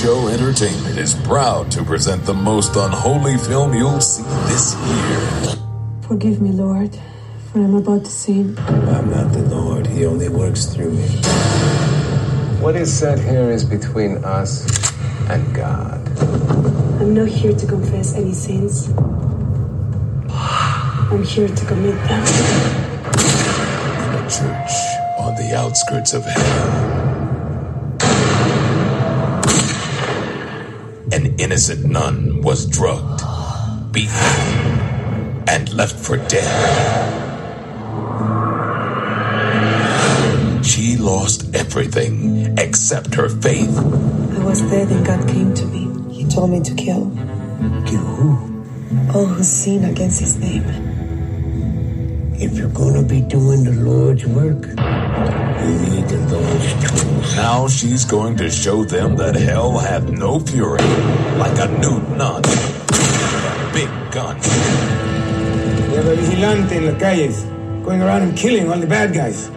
Show Entertainment is proud to present the most unholy film you'll see this year. Forgive me, Lord, for I'm about to sin. I'm not the Lord. He only works through me. What is said here is between us and God. I'm not here to confess any sins. I'm here to commit them. In a church on the outskirts of hell. Innocent nun was drugged, beaten, and left for dead. She lost everything except her faith. I was dead and God came to me. He told me to kill Kill who? all who sin against his name. If you're gonna be doing the Lord's work, you need those tools. Now she's going to show them that hell had no fury, like a new nun. Big gun. We have a vigilante in the calles going around and killing all the bad guys.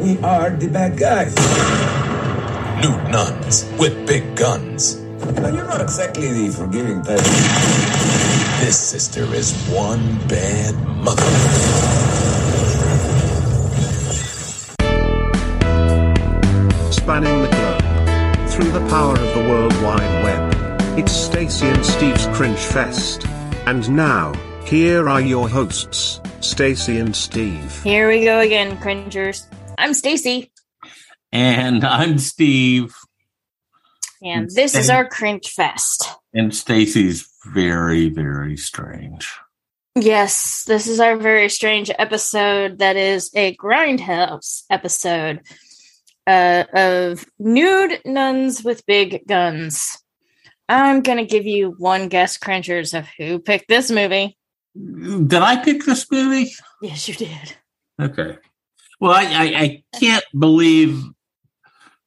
We are the bad guys. Nude nuns with big guns. Now, you're not exactly the forgiving type. This sister is one bad mother. Spanning the globe through the power of the World Wide Web. It's Stacye and Steve's Cringe Fest. And now, here are your hosts, Stacye and Steve. Here we go again, cringers. I'm Stacye, And I'm Steve. and this is our cringe fest. And Stacye's very, very strange. Yes, this is our very strange episode that is a grindhouse episode uh, of nude nuns with big guns. I'm gonna give you one guess, cringers, of who picked this movie. Did I pick this movie? Yes, you did. Okay. Well, I, I, I can't believe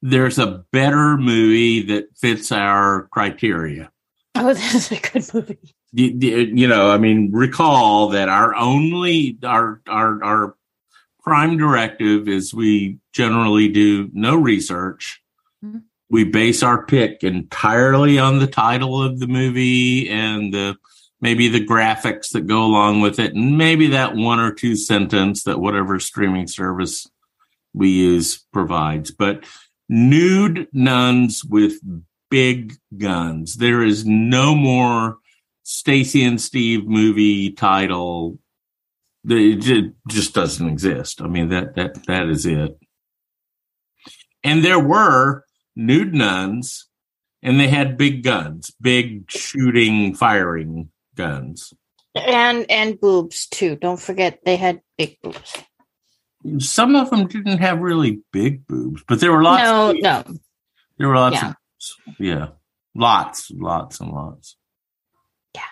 there's a better movie that fits our criteria. Oh, this is a good movie. You you know, I mean, recall that our only our our our prime directive is we generally do no research. Mhm. We base our pick entirely on the title of the movie and the maybe the graphics that go along with it, and maybe that one or two sentence that whatever streaming service we use provides. But nude nuns with big guns. There is no more Stacye and Steve movie title. It just doesn't exist. I mean that that that is it. And there were nude nuns, and they had big guns, big shooting, firing guns. And and boobs too. Don't forget they had big boobs. Some of them didn't have really big boobs, but there were lots. no, of, no. there were lots Yeah. of yeah, lots, lots, and lots. Yeah.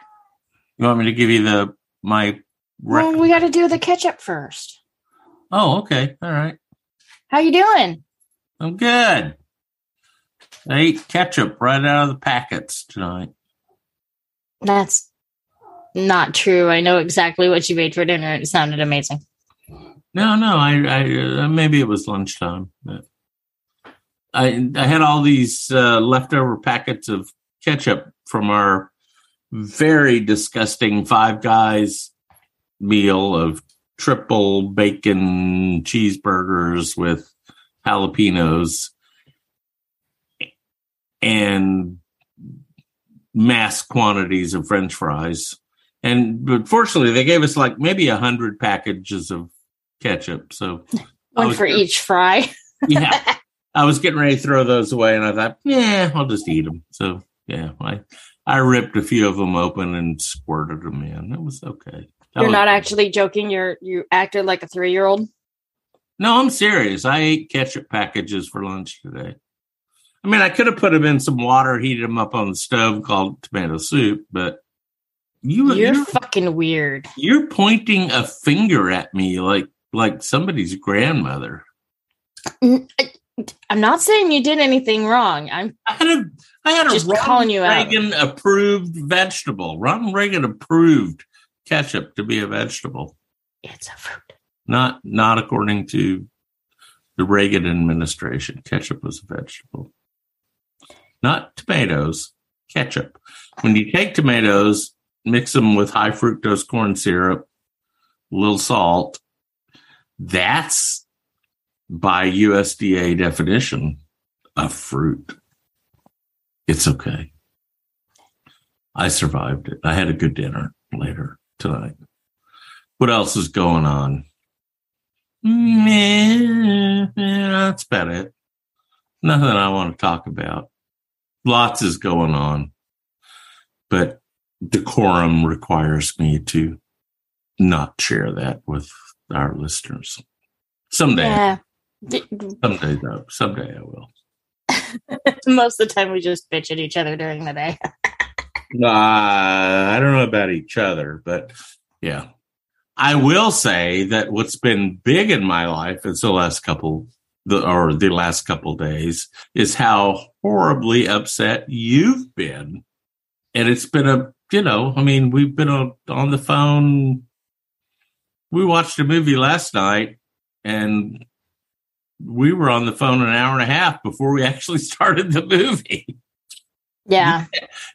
You want me to give you the my? Rec- Well, we got to do the ketchup first. oh, okay, all right. How you doing? I'm good. I ate ketchup right out of the packets tonight. That's not true. I know exactly what you made for dinner. It sounded amazing. No, no, I, I uh, maybe it was lunchtime. I I had all these uh, leftover packets of ketchup from our very disgusting Five Guys meal of triple bacon cheeseburgers with jalapenos and mass quantities of French fries. And but fortunately, they gave us like maybe a hundred packages of ketchup. So One for gonna- each fry. yeah, I was getting ready to throw those away, and I thought, yeah, I'll just eat them. So yeah, I I ripped a few of them open and squirted them in. It was okay. You're was- not actually joking. You're you acted like a three year old. No, I'm serious. I ate ketchup packages for lunch today. I mean, I could have put them in some water, heated them up on the stove, called tomato soup, but you You're you're, fucking weird. you're pointing a finger at me like like somebody's grandmother. I'm not saying you did anything wrong. I'm I had a I had a Just Ronald calling you out. Reagan approved vegetable. Ronald Reagan approved ketchup to be a vegetable, it's a fruit. not not according to the Reagan administration. Ketchup was a vegetable. not tomatoes, ketchup. When you take tomatoes, mix them with high fructose corn syrup, a little salt, that's by USDA definition a fruit. It's okay. I survived it. I had a good dinner later tonight. What else is going on? Meh, that's about it. Nothing I want to talk about. Lots is going on, but decorum requires me to not share that with our listeners. Someday, Yeah. someday, though, someday I will. Most of the time, we just bitch at each other during the day. Uh, I don't know about each other, but yeah. I will say that what's been big in my life is the last couple the or the last couple days is how horribly upset you've been. And it's been a you know, I mean, we've been on, on the phone. We watched a movie last night and we were on the phone an hour and a half before we actually started the movie. Yeah.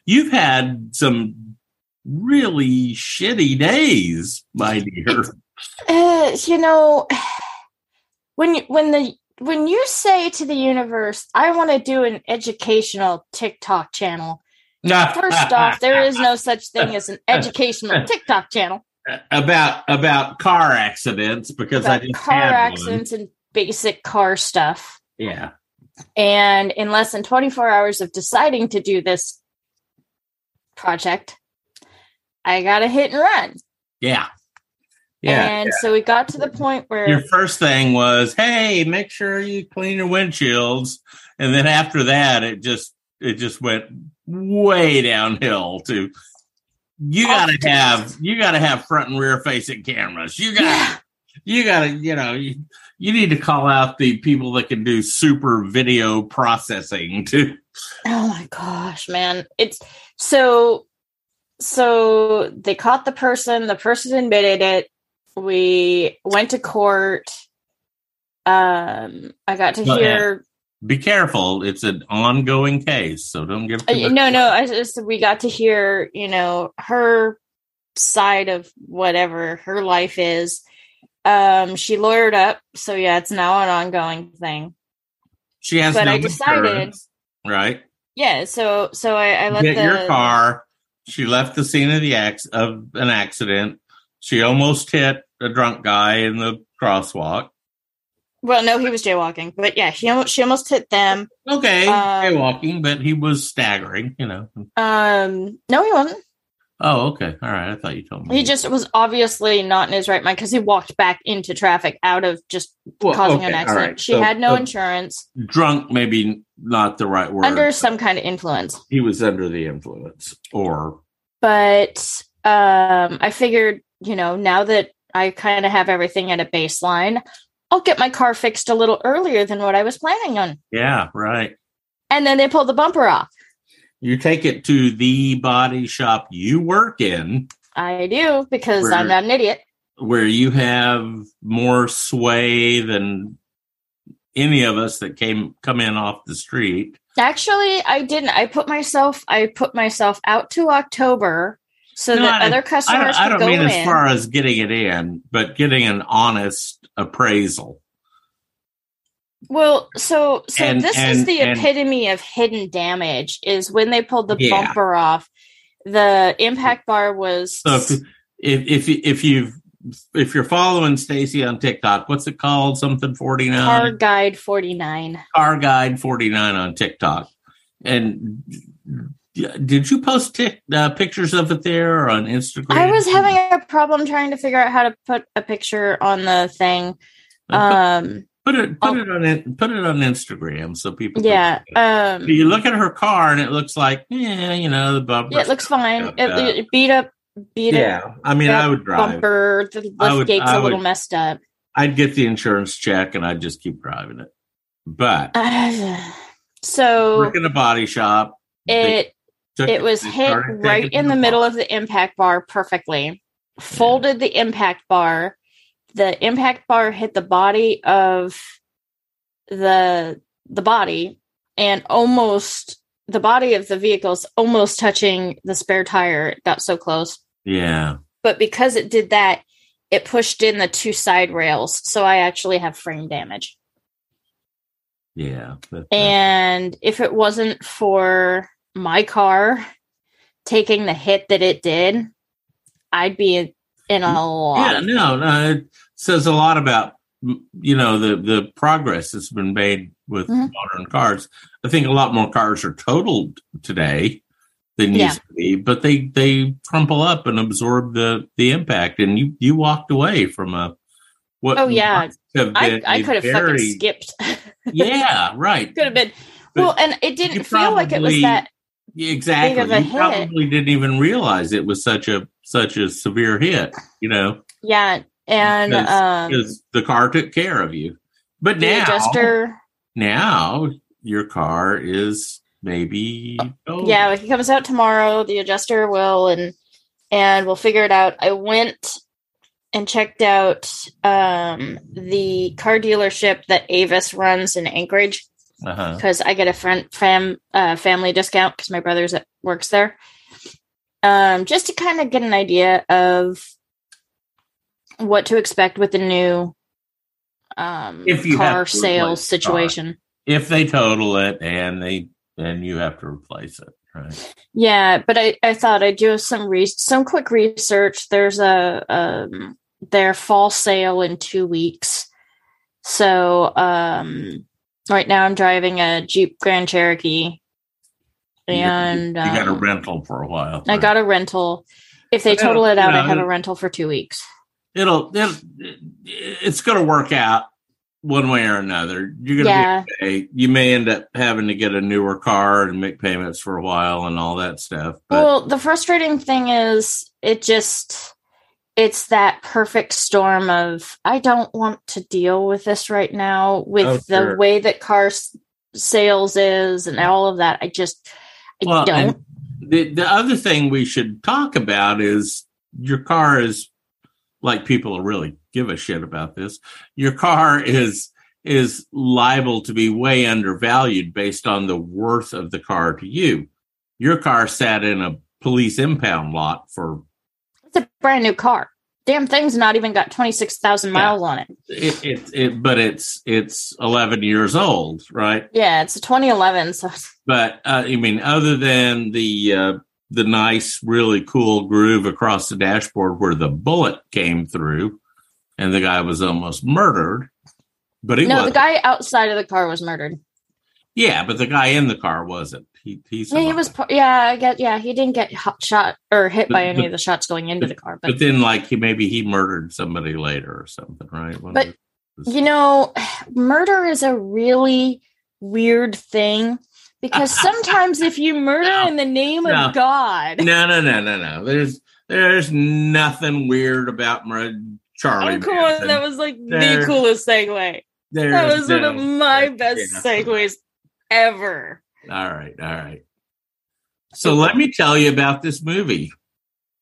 You've had some really shitty days, my dear. Uh, you know, when you, when the when you say to the universe, "I want to do an educational TikTok channel," first off, there is no such thing as an educational TikTok channel. about about car accidents because I just car had accidents and basic car stuff. Yeah, And in less than 24 hours of deciding to do this project, I got a hit and run. yeah, yeah. And so we got to the point where Your first thing was, "Hey, make sure you clean your windshields," and then after that, it just it just went way downhill to. You gotta have you gotta have front and rear facing cameras. You got you gotta you know you, you need to call out the people that can do super video processing too. Oh my gosh, man. It's so so they caught the person, the person admitted it. We went to court. Um I got to yeah. hear be careful. It's an ongoing case, so don't give. uh, no, no, I just we got to hear, you know, her side of whatever her life is. Um she lawyered up, so yeah, it's now an ongoing thing. She has. but no I decided- right. Yeah, so so I, I let the your car. She left the scene of the ac- of an accident. She almost hit a drunk guy in the crosswalk. well, no, he was jaywalking, but yeah, she almost she almost hit them. Okay, Um, jaywalking, but he was staggering. You know. Um, no, he wasn't. Oh, okay. All right. I thought you told me. He just was obviously not in his right mind because he walked back into traffic out of just Well, causing an okay, all accident. right. She So- had no so insurance, drunk. Maybe not the right word. under some kind of influence. he was under the influence, or But um, I figured, you know, now that I kind of have everything at a baseline, I'll get my car fixed a little earlier than what I was planning on. yeah, right. And then they pulled the bumper off. You take it to the body shop you work in, I do because Where- I'm not an idiot. where you have more sway than any of us that came come in off the street. Actually, I didn't. I put myself. I put myself out to October so No, that I- other I customers don't, I don't go mean in. as far as getting it in, but getting an honest appraisal. Well, so so And- this is the and- epitome of hidden damage. Is when they pulled the Yeah. bumper off. The impact bar was So if if if, you- if you've if you're following Stacye on TikTok, what's it called? Something forty nine. car guide forty nine. Car Guide 49 on TikTok. And did you post tic, uh, pictures of it there or on Instagram? I was having a problem trying to figure out how to put a picture on the thing. Um, put it put oh. it on it put it on Instagram so people. yeah. Um, you look at her car and it looks like, yeah, you know, the bumper. yeah, it looks fine. up, It, uh, it beat up, beat up. yeah, I mean, I would drive. Bumper, the lift would- gate's I a little messed up. I'd get the insurance check and I'd just keep driving it. But so work in a body shop. it it was hit right in the it middle of the impact bar perfectly. Folded the impact bar. The impact bar hit the body of the the body and almost the body of the vehicle is almost touching the spare tire. It got so close. Yeah. But because it did that, it pushed in the two side rails. So I actually have frame damage. Yeah. And if it wasn't for my car taking the hit that it did, I'd be in, a lot. yeah, no, no, it says a lot about you know the the progress that's been made with Mhm. modern cars. I think a lot more cars are totaled today than Yeah. used to be, but they they crumple up and absorb the the impact, and you you walked away from a what? Oh, yeah. I, been could have very- fucking skipped. Yeah, right. could have been. But well, and it didn't feel like it was that. Exactly. big of a you hit. probably didn't even realize it was such a such a severe hit. You know, Yeah. And Because- um, the car took care of you. But now, adjuster. now your car is maybe oh, Yeah, if he comes out tomorrow. The adjuster will, and and we'll figure it out. I went and checked out um, the car dealership that Avis runs in Anchorage uh-huh. because I get a friend fam uh, family discount because my brother's at, works there. Um, just to kind of get an idea of what to expect with the new um, If you car sales situation. if they total it and they then you have to replace it, right? Yeah, but I, I thought I'd do some re- some quick research. There's a um their fall sale in two weeks. So um right now I'm driving a Jeep Grand Cherokee and you, got a um, rental for a while. I got a rental. If they total it out, I yeah, have a rental for two weeks. it'll, it'll it's going to work out one way or another. You're going to Yeah. be okay. You may end up having to get a newer car and make payments for a while and all that stuff. But well, the frustrating thing is it just it's that perfect storm of I don't want to deal with this right now with Oh, the way that car s- sales is and all of that. I just I Well, don't. the the other thing we should talk about is your car is like people really give a shit about this. Your car is is liable to be way undervalued based on the worth of the car to you. Your car sat in a police impound lot for It's a brand new car. Damn thing's not even got twenty six thousand Yeah. miles on it. it, it, it but it's it's 11 years old, right? Yeah, it's a twenty eleven. So but uh, I mean, other than the uh, the nice, really cool groove across the dashboard where the bullet came through, and the guy was almost murdered. But he no, was the guy outside of the car was murdered. yeah, but the guy in the car wasn't. He he's Yeah, he was. Yeah, I get. Yeah, he didn't get hot shot or hit by any of the shots going into the car. But But then, like he maybe he murdered somebody later or something, right? One But, of the- you know, murder is a really weird thing because sometimes if you murder No. in the name No. of God, no, no, no, no, no. There's there's nothing weird about murder. Charlie. oh come Manson. that was like the coolest segue. That was one of my best Yeah. segues ever. All right, all right. So let me tell you about this movie.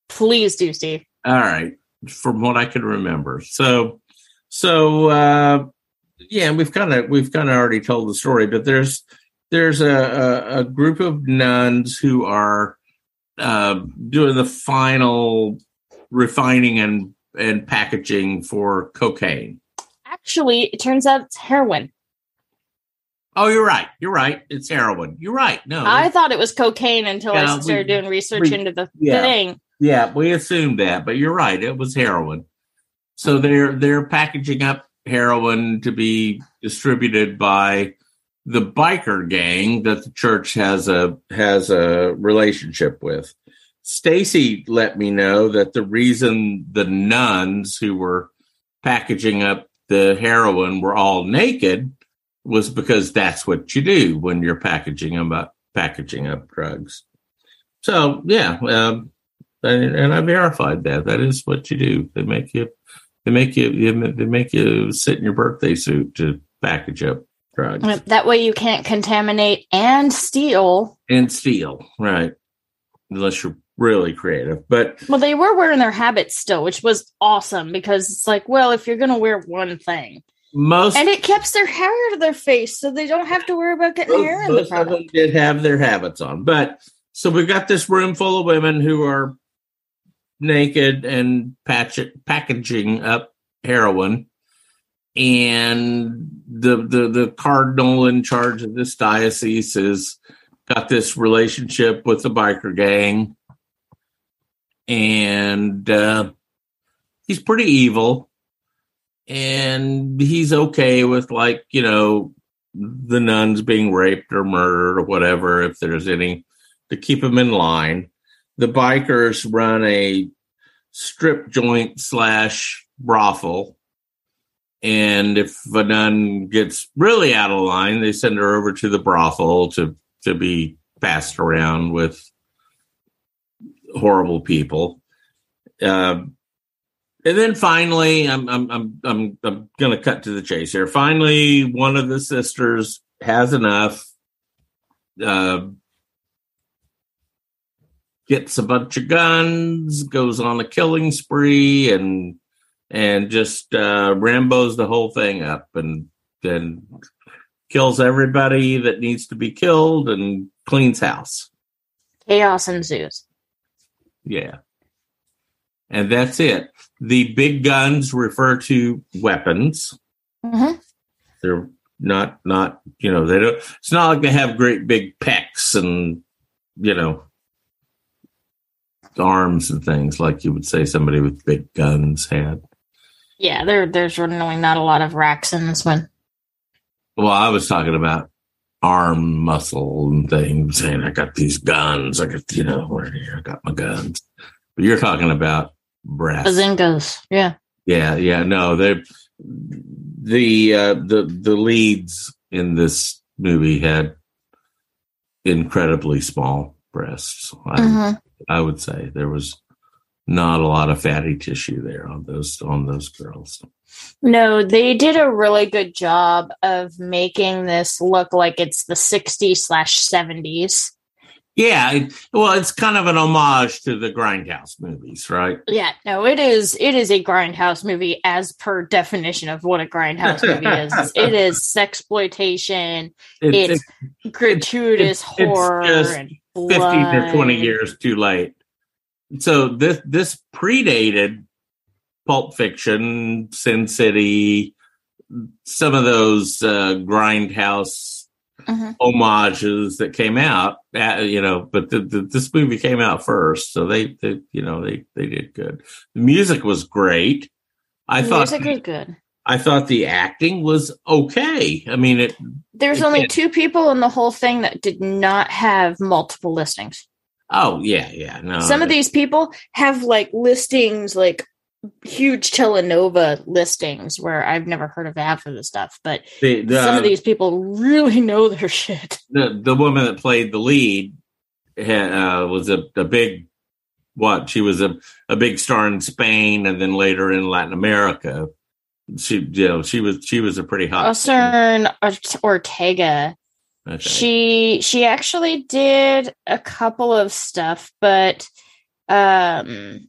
Please do, Steve. All right, from what I can remember. So, so uh, yeah, we've kind of we've kind of already told the story, but there's there's a, a, a group of nuns who are uh, doing the final refining and and packaging for cocaine. Actually, it turns out it's heroin. Oh, you're right. You're right. It's heroin. You're right. No, I thought it was cocaine until Yeah, I we- started doing research we- into the yeah. thing. Yeah, we assumed that, but you're right. It was heroin. So they're they're packaging up heroin to be distributed by the biker gang that the church has a has a relationship with. Stacye let me know that the reason the nuns who were packaging up the heroin were all naked was because that's what you do when you're packaging up packaging up drugs. So yeah, um, and, and I verified that. That is what you do. They make you, they make you, you- they make you sit in your birthday suit to package up drugs That way you can't contaminate and steal. and steal, right? Unless you're really creative. But Well, they were wearing their habits still, which was awesome because it's like, well, if you're going to wear one thing, most and it keeps their hair out of their face, so they don't have to worry about getting hair in the most of them did have their habits on. But so we've got this room full of women who are naked and patch packaging up heroin. And the, the the cardinal in charge of this diocese has got this relationship with the biker gang, and uh, he's pretty evil, and he's okay with like you know the nuns being raped or murdered or whatever if there's any to keep him in line. The bikers run a strip joint slash brothel. And if a nun gets really out of line, they send her over to the brothel to, to be passed around with horrible people. Uh, and then finally, I'm I'm I'm I'm I'm going to cut to the chase here. Finally, one of the sisters has enough. Uh, gets a bunch of guns, goes on a killing spree, and and just uh, Rambo's the whole thing up, and then kills everybody that needs to be killed, and cleans house. Chaos ensues. Yeah. And that's it. The big guns refer to weapons. Mhm. They're not not you know they don't. It's not like they have great big pecs and you know arms and things like you would say somebody with big guns had. Yeah, there there's really not a lot of racks in this one. Well, I was talking about arm muscle and things, saying I got these guns. I got you know I got my guns. But you're talking about Bazingas. Yeah. Yeah, yeah, no, they the uh, the the leads in this movie had incredibly small breasts. I, Mhm. I would say there was not a lot of fatty tissue there on those on those girls. No, they did a really good job of making this look like it's the 60s slash 70s. Yeah, it, well, it's kind of an homage to the Grindhouse movies, right? Yeah, no, it is. It is a grindhouse movie as per definition of what a grindhouse movie is. It is sexploitation. It's, gratuitous it's horror and 15 to 20 years too late. So this this predated Pulp Fiction, Sin City, some of those uh, grindhouse Mhm. homages that came out. Uh, you know, but the, the, this movie came out first, so they, they you know they they did good. The music was great. I The thought music is good. I thought the acting was okay. I mean, it There's It only two people in the whole thing that did not have multiple listings. Oh yeah, yeah. No, Some of these people have like listings, like huge telenova listings, where I've never heard of half of the stuff. But the, the, some of these people really know their shit. the the woman that played the lead had, uh, was a, a big what she was a, a big star in Spain and then later in Latin America. She you know she was she was a pretty hot. Asun Ortega. Okay. She she actually did a couple of stuff, but um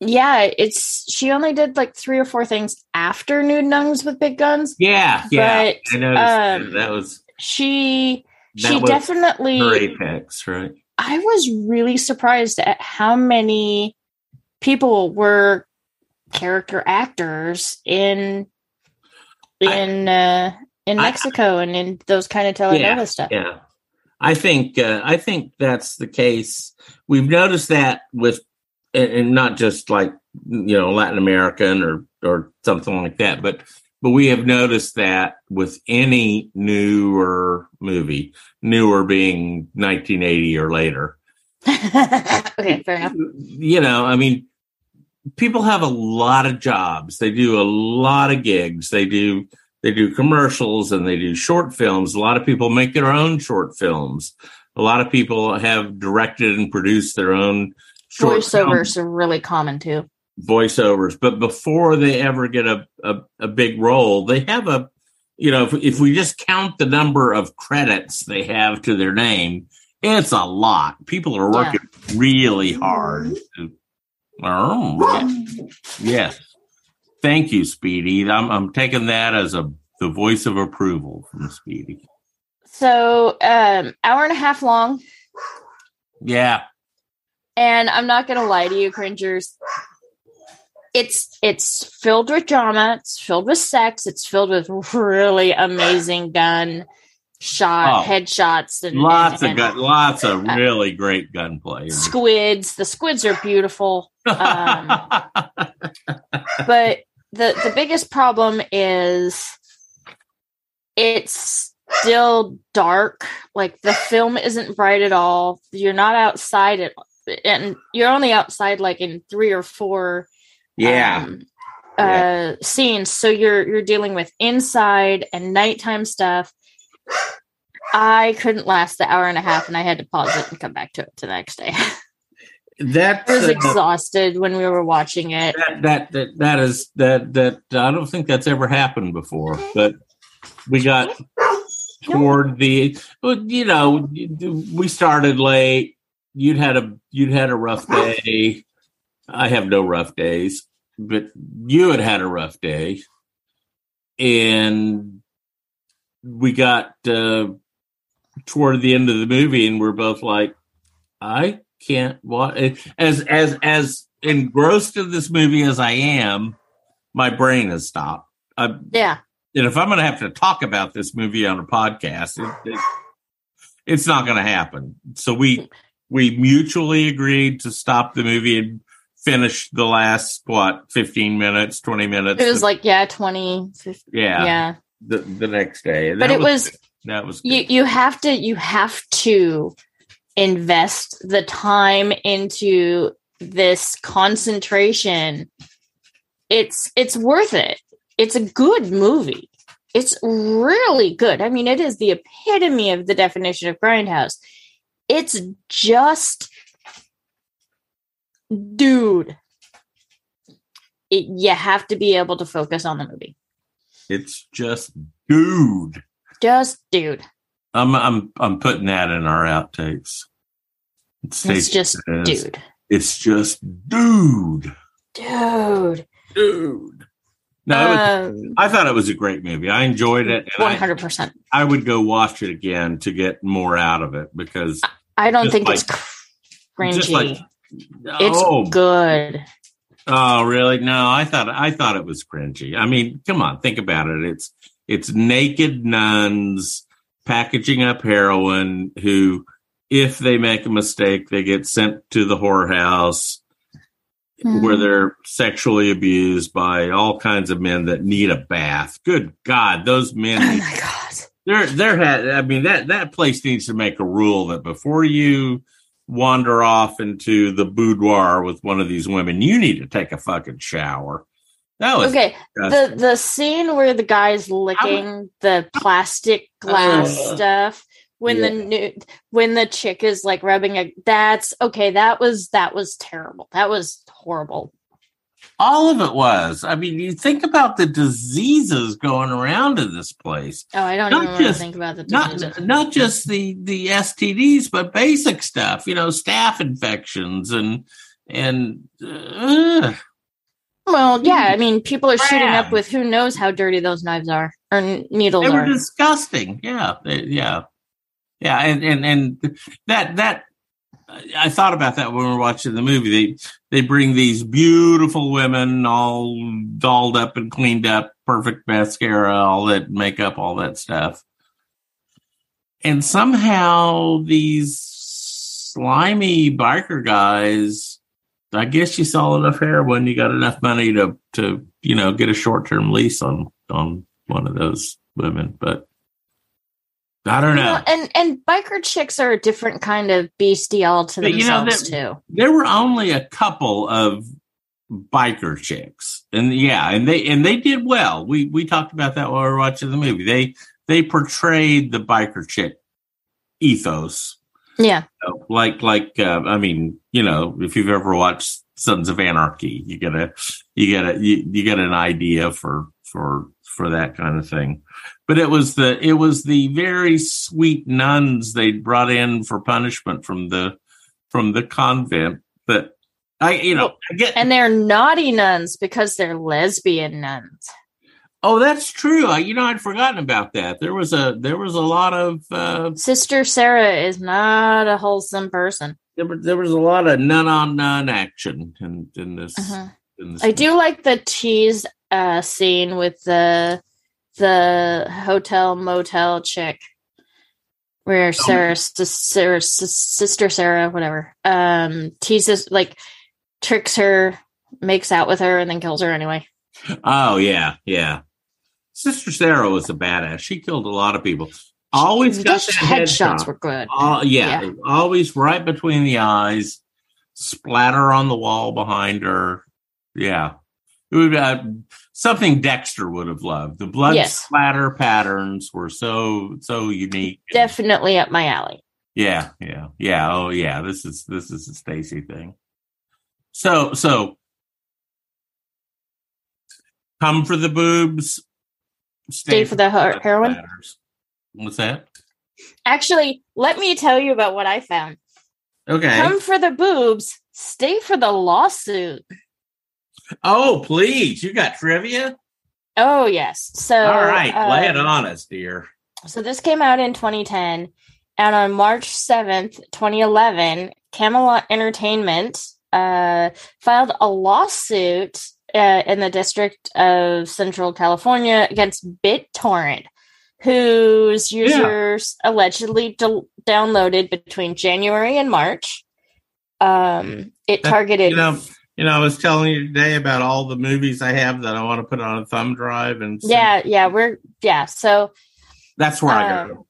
yeah, it's she only did like three or four things after Nude Nuns with Big Guns. yeah, yeah. but, I noticed that. um, that was She that she was definitely her apex, right? I was really surprised at how many people were character actors in in uh in I- Mexico and in those kind of telenova Yeah, stuff. Yeah, I think uh, I think that's the case. We've noticed that with, and, and not just like you know Latin American or or something like that, but but we have noticed that with any newer movie, newer being 1980 or later. okay, fair enough. You know, I mean, people have a lot of jobs. They do a lot of gigs. They do they do commercials and they do short films. A lot of people make their own short films. A lot of people have directed and produced their own Voiceovers are really common too. voiceovers, but before they ever get a, a, a big role, they have a, you know, if, if we just count the number of credits they have to their name, it's a lot. People are working really hard. Oh, yeah. yes. Thank you, Speedy. I'm I'm taking that as a the voice of approval from Speedy. So, um, hour and a half long, Yeah, and I'm not gonna lie to you, cringers. It's it's filled with drama. It's filled with sex. It's filled with really amazing gun shot Oh. headshots and lots and, of gun, lots of uh, really great gunplay. squibs. The squibs are beautiful. Um, but the the biggest problem is it's still dark like the film isn't bright at all you're not outside at and you're only outside like in three or four yeah, um, uh scenes. So you're you're dealing with inside and nighttime stuff. I couldn't last the hour and a half and i had to pause it and come back to it the next day. That i was uh, exhausted when we were watching it. That, that that that is that that I don't think that's ever happened before. But we got toward the you know we started late. You'd had a you'd had a rough day. I have no rough days, but you had had a rough day, and we got uh, toward the end of the movie, and we're both like, I can't watch as as as engrossed in this movie as I am. My brain has stopped. I, yeah and if I'm going to have to talk about this movie on a podcast, it, it, it's not going to happen. So we we mutually agreed to stop the movie and finish the last what 15 minutes, 20 minutes. it was like yeah 20 50, yeah, yeah. The the next day. And but it was that was you you have to you have to invest the time into this concentration. It's it's worth it. It's a good movie. It's really good. I mean it is the epitome of the definition of grindhouse it's just dude it, you have to be able to focus on the movie it's just dude. just dude I'm I'm I'm putting that in our outtakes. it's Stacye just says, dude It's just dude, dude dude. No, was- um, I thought it was a great movie. I enjoyed it, One hundred percent. I would go watch it again to get more out of it because I don't just think like- it's cringy. just like it's oh, good. oh, really? No, I thought I thought it was cringy. I mean, come on, think about it. It's it's naked nuns packaging up heroin who, if they make a mistake, they get sent to the whorehouse where Hmm. they're sexually abused by all kinds of men that need a bath. Good God, those men Oh my god! There there had i mean that that place needs to make a rule that before you wander off into the boudoir with one of these women you need to take a fucking shower that was Okay, the disgusting. the scene where the guy's licking the plastic glass Ugh. stuff when the new when the chick is like rubbing a that's okay. That was that was terrible. That was horrible. All of it was i mean you think about the diseases going around in this place Oh, I don't Not even want to just- think about the diseases. not not just the the stds but basic stuff you know staph infections and and uh, well, yeah, I mean, people are shooting up with who knows how dirty those knives are or needles they were are. disgusting. Yeah, yeah, yeah, and and and that that I thought about that when we were watching the movie. They they bring these beautiful women, all dolled up and cleaned up, perfect mascara, all that makeup, all that stuff, and somehow these slimy biker guys. I guess you saw enough heroin, you got enough money to to you know get a short term lease on on one of those women, but I don't know. Well, and and biker chicks are a different kind of beastie all to But, you know, themselves too. there were only a couple of biker chicks, and yeah, and they and they did well. We we talked about that while we were watching the movie. They they portrayed the biker chick ethos Yeah, you know, like like uh, I mean, you know, if you've ever watched Sons of Anarchy, you get a you get a you, you get an idea for for for that kind of thing. But it was the it was the very sweet nuns they brought in for punishment from the from the convent that I you know I get And they're naughty nuns because they're lesbian nuns. oh that's true. I, you know I'd forgotten about that. There was a there was a lot of uh, Sister Sarah is not a wholesome person. there, was- there was a lot of nun on nun action in in this. Uh-huh. In this I do like the tease uh, scene with the the hotel motel chick, where Sarah, sis- Sarah sis- sister Sarah, whatever, um, teases like tricks her, makes out with her, and then kills her anyway. Oh yeah, yeah. Sister Sarah was a badass. She killed a lot of people. Always got headshots headshot. were good. Uh, yeah, Yeah. always right between the eyes, splatter on the wall behind her. Yeah, it would uh, something Dexter would have loved. The blood Yes. splatter patterns were so so unique. Definitely up my alley. Yeah, yeah, yeah. Oh, yeah. This is this is a Stacye thing. So so come for the boobs, Stay for the her- heroin? What's that? Actually, let me tell you about what I found. Okay. Come for the boobs, stay for the lawsuit. Oh, please. You got trivia? Oh yes. So All right, lay it um, on us, dear. So this came out in 2010, and on March 7th, 2011, Camelot Entertainment uh, filed a lawsuit uh, in the District of Central California against BitTorrent, whose users allegedly del- downloaded between January and March. Um, it targeted You know, you know, I was telling you today about all the movies I have that I want to put on a thumb drive, and yeah, yeah, we're yeah. So that's where I um, go.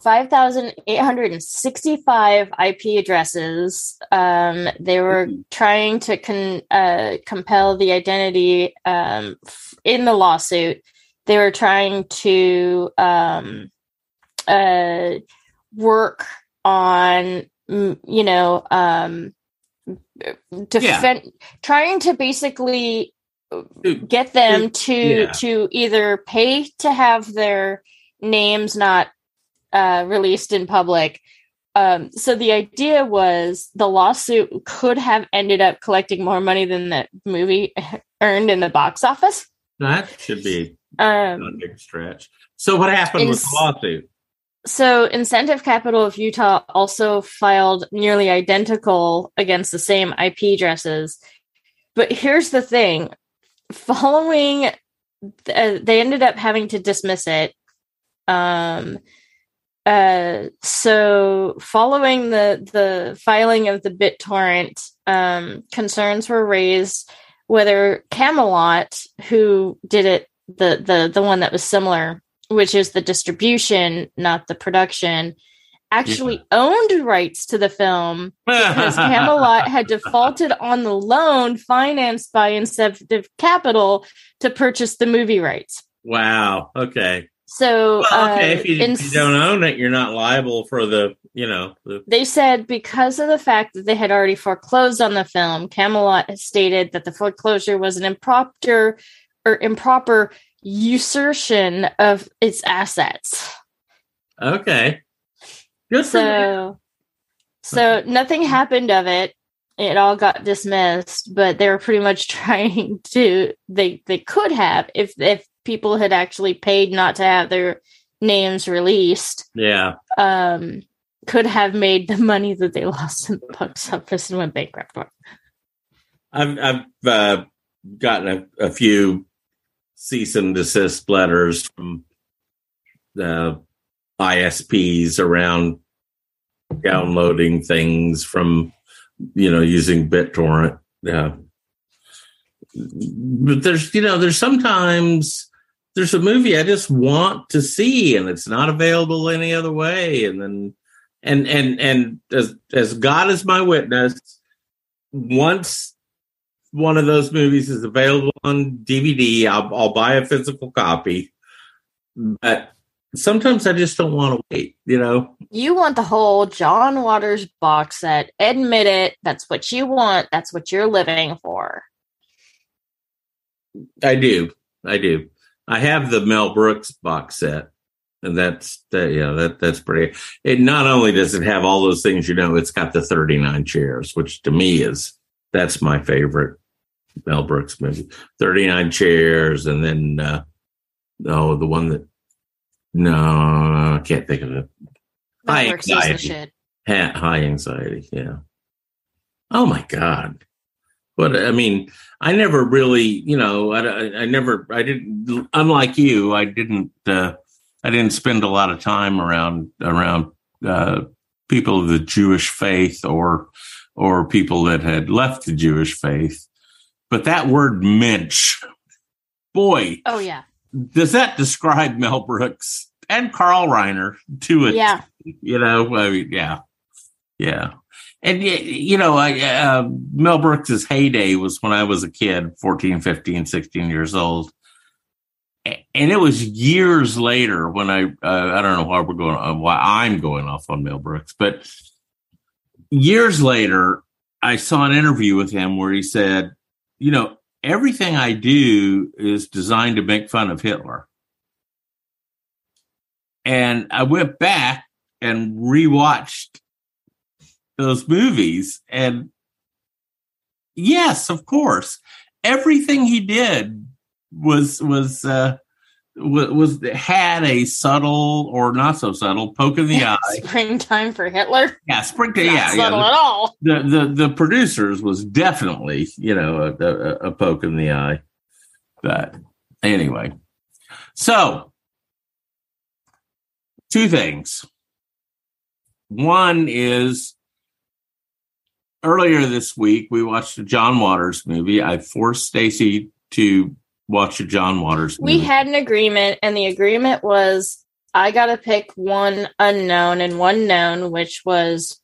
5,865 IP addresses. Um, they were trying to con- uh, compel the identity um, f- in the lawsuit. They were trying to um, uh, work on, you know, defend, trying to basically get them to Yeah. to either pay to have their names not uh, released in public. Um, so the idea was the lawsuit could have ended up collecting more money than the movie earned in the box office. That should be Um, a big stretch. So what happened with the lawsuit? So Incentive Capital of Utah also filed nearly identical against the same IP addresses. But here's the thing: following, uh, they ended up having to dismiss it. Um, uh, so following the the filing of the BitTorrent, um, concerns were raised whether Camelot, who did it, the the the one that was similar, which is the distribution, not the production, actually owned rights to the film because Camelot had defaulted on the loan financed by Incentive Capital to purchase the movie rights. Wow. Okay. So, Well, okay. uh, if, you, in- if you don't own it, you're not liable for the, you know, the. they said because of the fact that they had already foreclosed on the film, Camelot stated that the foreclosure was an improper or improper usurpation of its assets. Okay. Good for. So, so nothing happened of it. It all got dismissed, but they were pretty much trying to. They they could have if if people had actually paid not to have their names released. Yeah. Um, could have made the money that they lost in the box office and went bankrupt. I've I've uh, gotten a, a few cease and desist letters from the ISPs around downloading things from you know using BitTorrent. Yeah, but there's you know there's sometimes there's a movie I just want to see and it's not available any other way, and then and and and as as God is my witness, once one of those movies is available on DVD, I'll, I'll buy a physical copy. But sometimes I just don't want to wait, you know? You want the whole John Waters box set. Admit it. That's what you want. That's what you're living for. I do. I do. I have the Mel Brooks box set. and that's that. Yeah, that that's pretty. It not only does it have all those things, you know, it's got the thirty nine chairs, which to me is that's my favorite Mel Brooks movie. Thirty nine chairs, and then uh, oh, the one that no, I can't think of it. High Networks is the anxiety. shit. Ha- high anxiety. Yeah. Oh my God. But I mean, I never really, you know, I, I, I never, I didn't, unlike you, I didn't, uh, I didn't spend a lot of time around, around, uh, people of the Jewish faith or, or people that had left the Jewish faith. But that word mensch, boy, Oh yeah, does that describe Mel Brooks and Carl Reiner to it? yeah. you know I mean, yeah yeah and you know I, uh, mel brooks's heyday was when i was a kid 14 15 16 years old and it was years later when i uh, i don't know why we're going uh, why i'm going off on mel brooks but years later i saw an interview with him where he said you know everything i do is designed to make fun of hitler and I went back and rewatched those movies. And yes, of course, everything he did was was uh, was, was had a subtle or not so subtle poke in the eye. Springtime for Hitler. Yeah, springtime. Not Yeah, yeah. subtle at all. The, the the producers was definitely you know a, a, a poke in the eye. But anyway, so two things. One is earlier this week we watched a John Waters movie. I forced Stacye to watch a John Waters movie. We had an agreement, and the agreement was I got to pick one unknown and one known, which was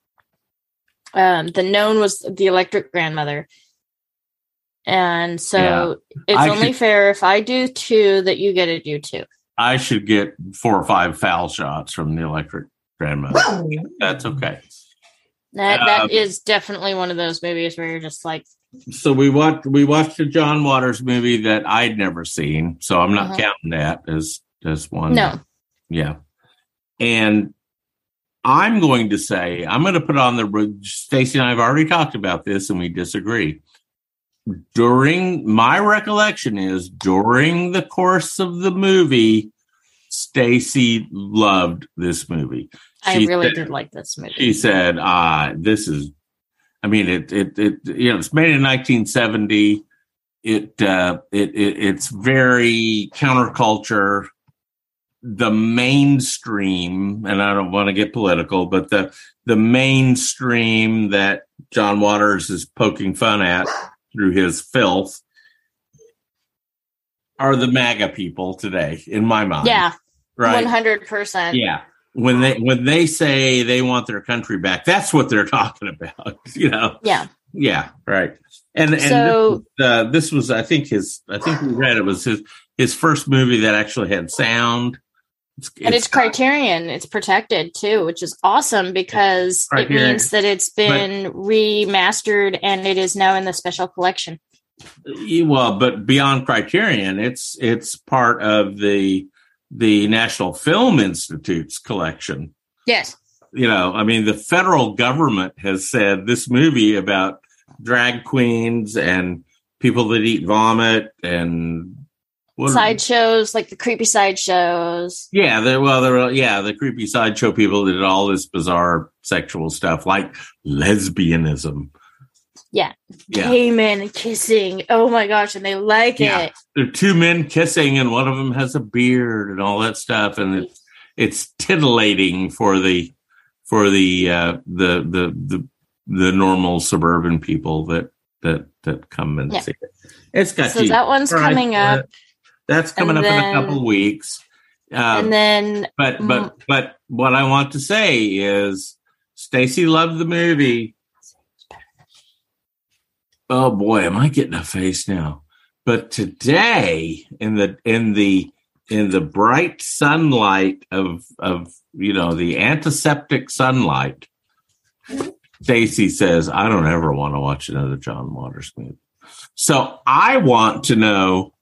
um, the known was the Electric Grandmother. And so it's I only should- fair if I do two that you get to do two. I should get four or five foul shots from the Electric Grandmother. That's okay. That Um, that is definitely one of those movies where you're just like, so we watched we watched a John Waters movie that I'd never seen, so I'm not Uh-huh. counting that as as one. no, Yeah. And I'm going to say I'm going to put on the Stacye and I have already talked about this and we disagree. During my recollection is during the course of the movie Stacye loved this movie. I really said- did like this movie. she said, "Ah, this is." I mean, it it it you know it's made in 1970. It uh, it, it it's very counterculture. The mainstream, and I don't want to get political, but the the mainstream that John Waters is poking fun at through his filth are the MAGA people today, in my mind. yeah, right. one hundred percent. Yeah. When they when they say they want their country back, that's what they're talking about. You know. Yeah. Yeah. Right. And and So- this, uh, this was I think his I think we read it was his his first movie that actually had sound. It's, and it's Criterion. It's protected too, which is awesome because it means that it's been remastered and it is now in the special collection. well, but beyond Criterion, it's it's part of the the National Film Institute's collection. Yes. you know, I mean, the federal government has said this movie about drag queens and people that eat vomit and what Sideshows, like the creepy sideshows. yeah, the, well, the yeah, the creepy sideshow people that did all this bizarre sexual stuff like lesbianism. Yeah. Yeah. Gay men kissing. Oh my gosh, and they like Yeah. it. There are two men kissing, and one of them has a beard and all that stuff, and it's it's titillating for the for the uh, the the the the normal suburban people that that that come and Yeah. see it. It's got So you. that one's right, coming up. That's coming up in a couple of weeks. Um, and then but but but what I want to say is Stacye loved the movie. Oh boy, am I getting a face now? But today in the in the in the bright sunlight of of you know the antiseptic sunlight, Stacye says, I don't ever want to watch another John Waters movie. So I want to know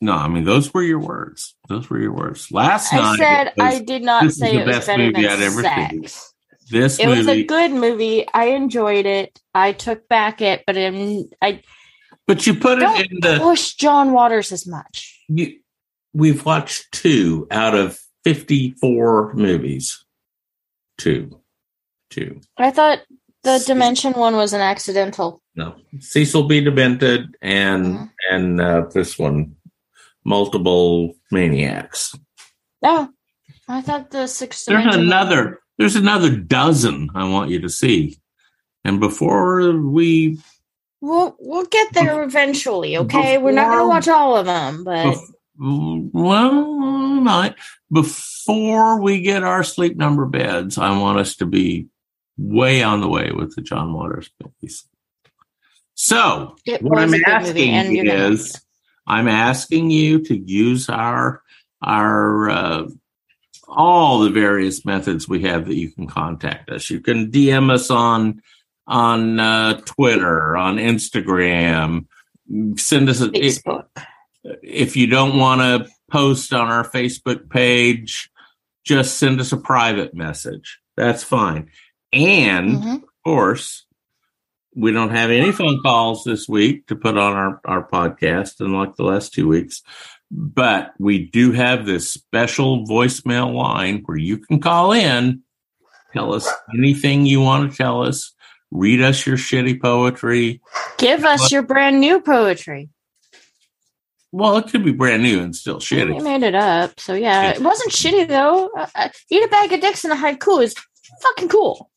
No, I mean those were your words. Those were your words. Last I night said was- I did not say the it was best better movie than I'd ever seen. sex. This It was a good movie. I enjoyed it. I took back it, but I'm, I but you put it in the. push John Waters as much. You, we've watched two out of fifty-four movies. Two, two. I thought the Dimension one was an accidental. No, Cecil B. Demented and Mhm. and uh, this one, multiple maniacs. No, I thought the sixth. There's another. There's another dozen I want you to see, and before we We'll we'll get there eventually. Okay, we're not going to watch all of them, but bef- well, not before we get our sleep number beds, I want us to be way on the way with the John Waters movies. So it what I'm a good movie, asking gonna- is, I'm asking you to use our our uh, all the various methods we have that you can contact us. You can DM us on on uh, Twitter, on Instagram. Send us a Facebook. if you don't want to post on our Facebook page, just send us a private message. That's fine. And Mhm. of course, we don't have any phone calls this week to put on our, our podcast, unlike the last two weeks. But we do have this special voicemail line where you can call in, tell us anything you want to tell us, read us your shitty poetry. Give us your brand new poetry. Well, it could be brand new and still We shitty. made it up, so yeah, Yeah. it wasn't shitty though. Uh, uh, eat a bag of dicks and a haiku is fucking cool.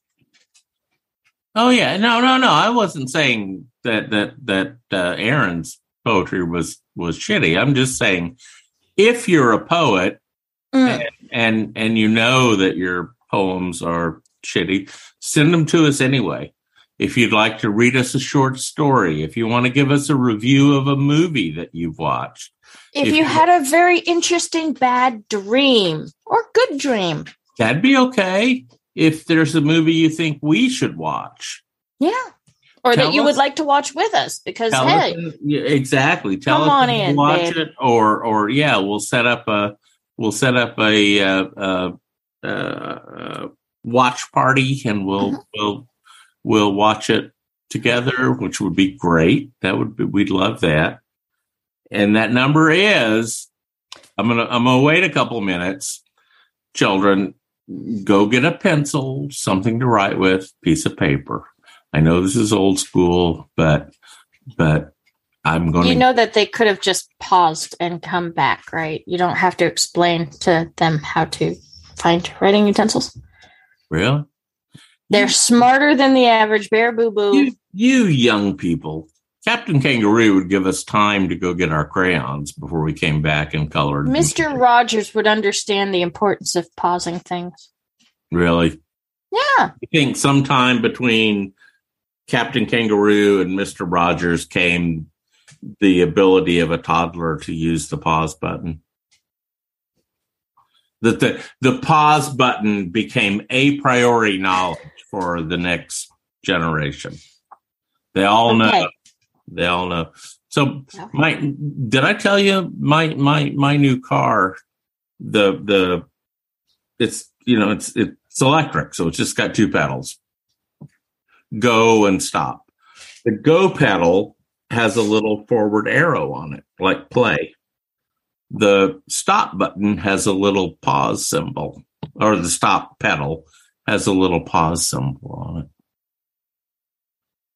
Oh yeah, no, no, no. I wasn't saying that that that uh, Aaron's poetry was was shitty. I'm just saying if you're a poet Mm. and and you know that your poems are shitty, send them to us anyway. If you'd like to read us a short story, if you want to give us a review of a movie that you've watched, If If you you- had a very interesting bad dream or good dream, that'd be okay. If there's a movie you think we should watch, yeah, or Tell that you us. would like to watch with us, because Tell hey, us, exactly. Tell Come us on in, watch babe. it, or or yeah, we'll set up a we'll set up a uh, uh, uh, watch party, and we'll Mm-hmm. we'll we'll watch it together, which would be great. That would be we'd love that. And that number is I'm gonna I'm gonna wait a couple minutes. Children, go get a pencil, something to write with, piece of paper. I know this is old school, but but I'm going you to know that they could have just paused and come back, right? You don't have to explain to them how to find writing utensils. really They're smarter than the average bear boo boo. you, you young people. Captain Kangaroo would give us time to go get our crayons before we came back and colored. Mr. Rogers would understand the importance of pausing things. Really? Yeah. I think sometime between Captain Kangaroo and Mr. Rogers came the ability of a toddler to use the pause button. That the the pause button became a priori knowledge for the next generation. They all Okay. know. They all know. So Okay. my did I tell you my my my new car the the it's you know it's it's electric so it's just got two pedals go and stop the go pedal has a little forward arrow on it like play the stop button has a little pause symbol or the stop pedal has a little pause symbol on it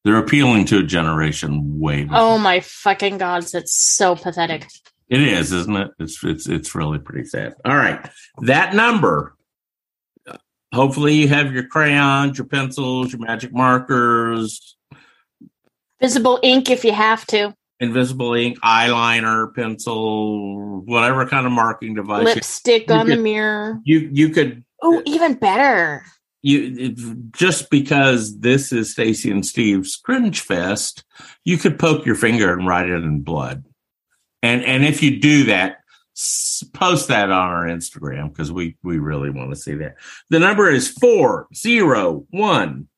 they're appealing to a generation way before. Oh my fucking gods, it's so pathetic. It is, isn't it? It's it's it's really pretty sad. All right, that number. Hopefully, you have your crayons, your pencils, your magic markers, Visible ink if you have to. invisible ink, eyeliner, pencil, whatever kind of marking device. Lipstick you on the mirror. You you could Oh, even better. you it, just because this is Stacye and Steve's cringe fest, you could poke your finger and write it in blood. And and if you do that, post that on our Instagram because we we really want to see that. The number is four zero one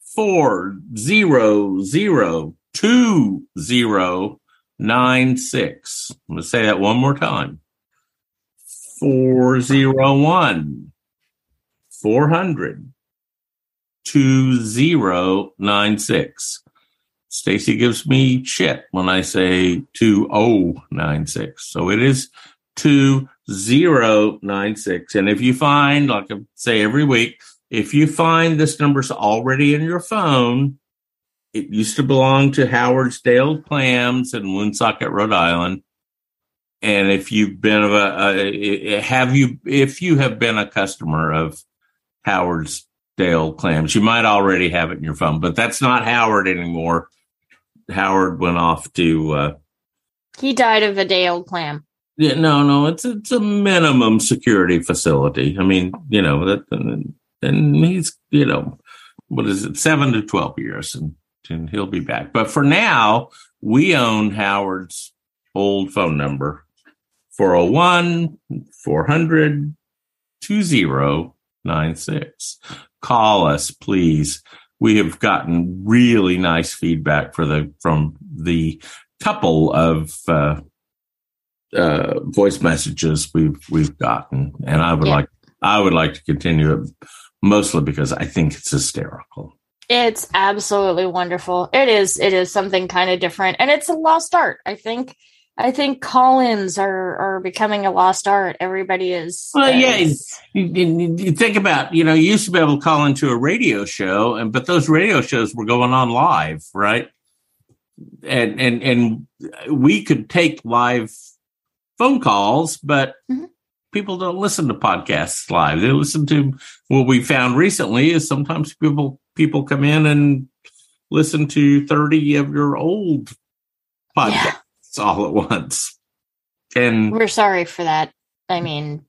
four zero zero two zero 96. I'm going to say that one more time 401 400 2096. Stacye gives me shit when I say 2096. So it is 2096. And if you find, like I say every week, if you find this number's already in your phone, it used to belong to Howard's Dale Clams in Woonsocket, Rhode Island. And if you've been a, a have you if you have been a customer of Howard's Dale Clams, you might already have it in your phone, but that's not Howard anymore. Howard went off to. Uh, he died of a day old clam. Yeah, no, no, it's it's a minimum security facility. I mean, you know that, and, he's you know what is it, seven to twelve years, and and he'll be back. But for now, we own Howard's old phone number 401 400 2096. Call us, please. We have gotten really nice feedback for the from the couple of uh, uh, voice messages we've we've gotten, and I would yeah. like I would like to continue it mostly because I think it's hysterical. It's absolutely wonderful. It is. It is something kind of different, and it's a lost art. I think. I think call-ins are are becoming a lost art. Everybody is. Well, yeah. You, you, think about you know you used to be able to call into a radio show, and but those radio shows were going on live, right? And and and we could take live phone calls, but mm-hmm. people don't listen to podcasts live. They listen to what we found recently is sometimes people people come in and listen to 30 of your old podcasts yeah. all at once. And we're sorry for that. I mean,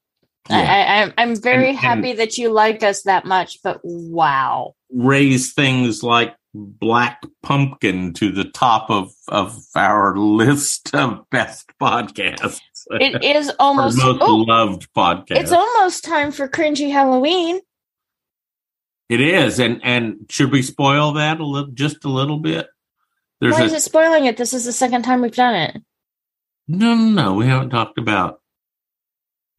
yeah. I, I, am very and, happy and that you like us that much, but wow. Raise things like Black Pumpkin to the top of, of our list of best podcasts. It is almost most oh, loved podcast. It's almost time for cringy Halloween. It is, and and should we spoil that a little, just a little bit? There's Why a, is it spoiling it? This is the second time we've done it. No, no, no. We haven't talked about.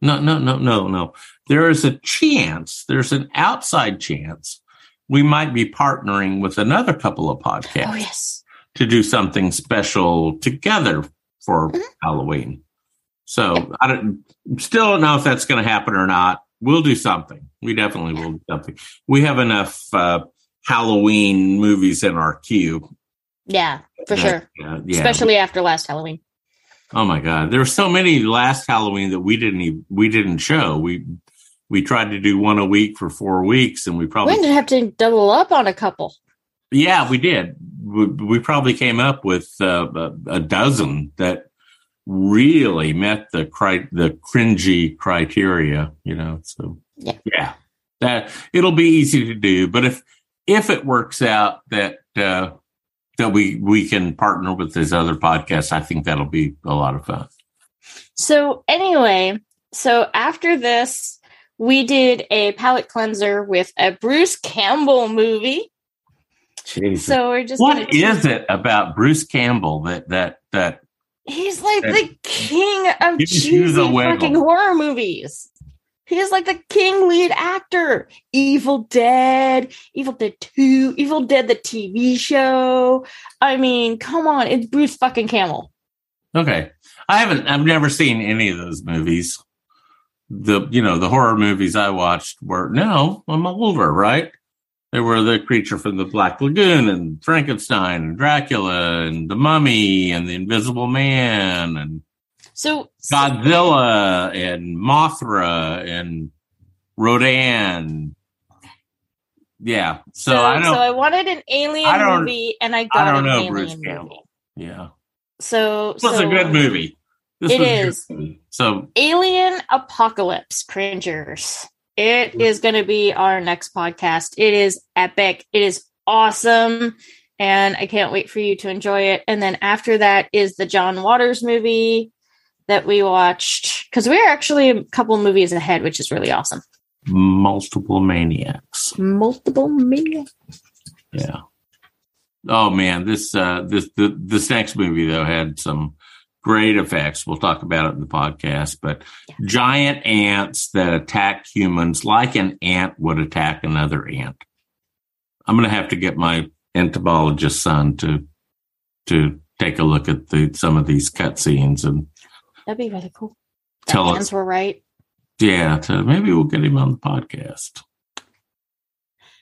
No, no, no, no, no. There is a chance. There's an outside chance we might be partnering with another couple of podcasts. Oh yes. To do something special together for mm-hmm. Halloween. So I don't still don't know if that's going to happen or not. We'll do something. We definitely will do something. We have enough uh, Halloween movies in our queue. Yeah, for sure. Uh, yeah. Especially after last Halloween. Oh my God, there were so many last Halloween that we didn't even, we didn't show. We we tried to do one a week for four weeks, and we probably we didn't have to double up on a couple. Yeah, we did. We, we probably came up with uh, a, a dozen that really met the cri- the cringy criteria, you know. So yeah. yeah, that it'll be easy to do. But if if it works out that uh, that we we can partner with these other podcasts, I think that'll be a lot of fun. So anyway, so after this, we did a palate cleanser with a Bruce Campbell movie. Jesus. So we're just what is it about Bruce Campbell that that that He's like the king of cheesy fucking horror movies. He's like the king lead actor. Evil Dead, Evil Dead 2, Evil Dead the TV show. I mean, come on, it's Bruce fucking Campbell. Okay. I haven't I've never seen any of those movies. The you know, the horror movies I watched were no, I'm older, right? There were the creature from the Black Lagoon and Frankenstein and Dracula and the Mummy and the Invisible Man and so Godzilla and Mothra and Rodan. Yeah. So, so I don't. So I wanted an alien movie, and I got I don't know, Bruce Campbell. Movie. Yeah. So this was so, a good movie. This it is. So Alien Apocalypse cringers. It is going to be our next podcast. It is epic. It is awesome. And I can't wait for you to enjoy it. And then after that is the John Waters movie that we watched because we're actually a couple movies ahead, which is really awesome. Multiple maniacs. Multiple maniacs. Yeah. Oh man, this uh this the, this next movie though had some great effects. We'll talk about it in the podcast, but giant ants that attack humans like an ant would attack another ant. I'm going to have to get my entomologist son to to take a look at the some of these cutscenes and That'd be really cool. tell us. were right. Yeah, to, maybe we'll get him on the podcast.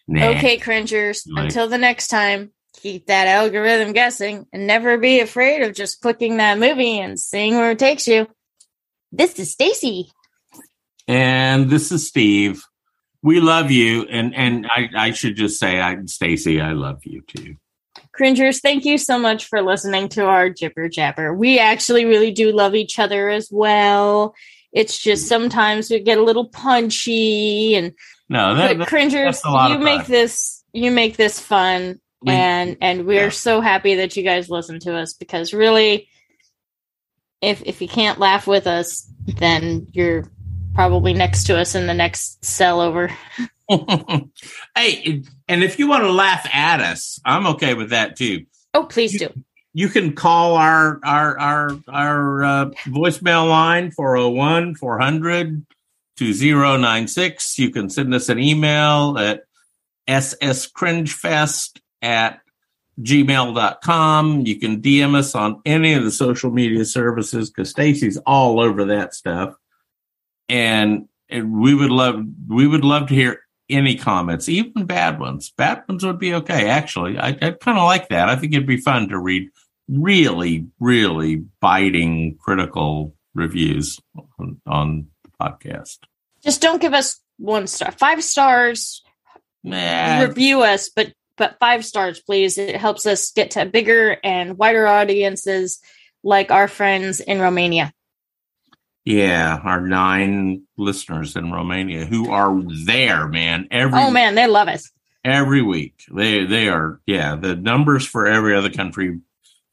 Nah. Okay, cringers. Like- Until the next time, keep that algorithm guessing and never be afraid of just clicking that movie and seeing where it takes you. This is Stacye. And this is Steve. We love you, and and I, I should just say, I Stacye, I love you too. Cringers, thank you so much for listening to our jibber jabber. We actually really do love each other as well. It's just sometimes we get a little punchy and No, that, that- cringers, that's a lot you make this you make this fun We- and and we're yeah. so happy that you guys listen to us because really if if you can't laugh with us, then you're probably next to us in the next cell over. hey, and if you want to laugh at us, I'm okay with that too. Oh, please do. You can call our our our our uh, voicemail line 401 400 2096. You can send us an email at sscringefest at gmail.com. You can DM us on any of the social media services because Stacye's all over that stuff. And, and we would love we would love to hear any comments, even bad ones. Bad ones would be okay. Actually, I, I kind of like that. I think it'd be fun to read really, really biting critical reviews on, on the podcast. Just don't give us one star. Five stars Nah, review us, but but five stars, please. It helps us get to bigger and wider audiences like our friends in Romania. yeah, our nine listeners in Romania who are there, man. Every Oh man, they love us. every week. They they are yeah. The numbers for every other country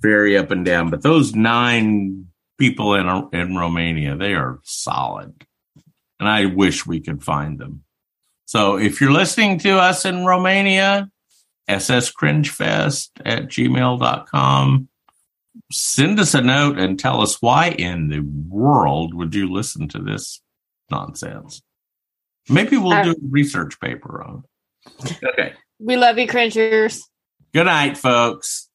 vary up and down, but those nine people in in Romania, they are solid, and I wish we could find them. So if you're listening to us in Romania, sscringefest at gmail.com. Send us a note and tell us why in the world would you listen to this nonsense. Maybe we'll Uh, do a research paper on it. Okay. We love you, cringers. Good night, folks.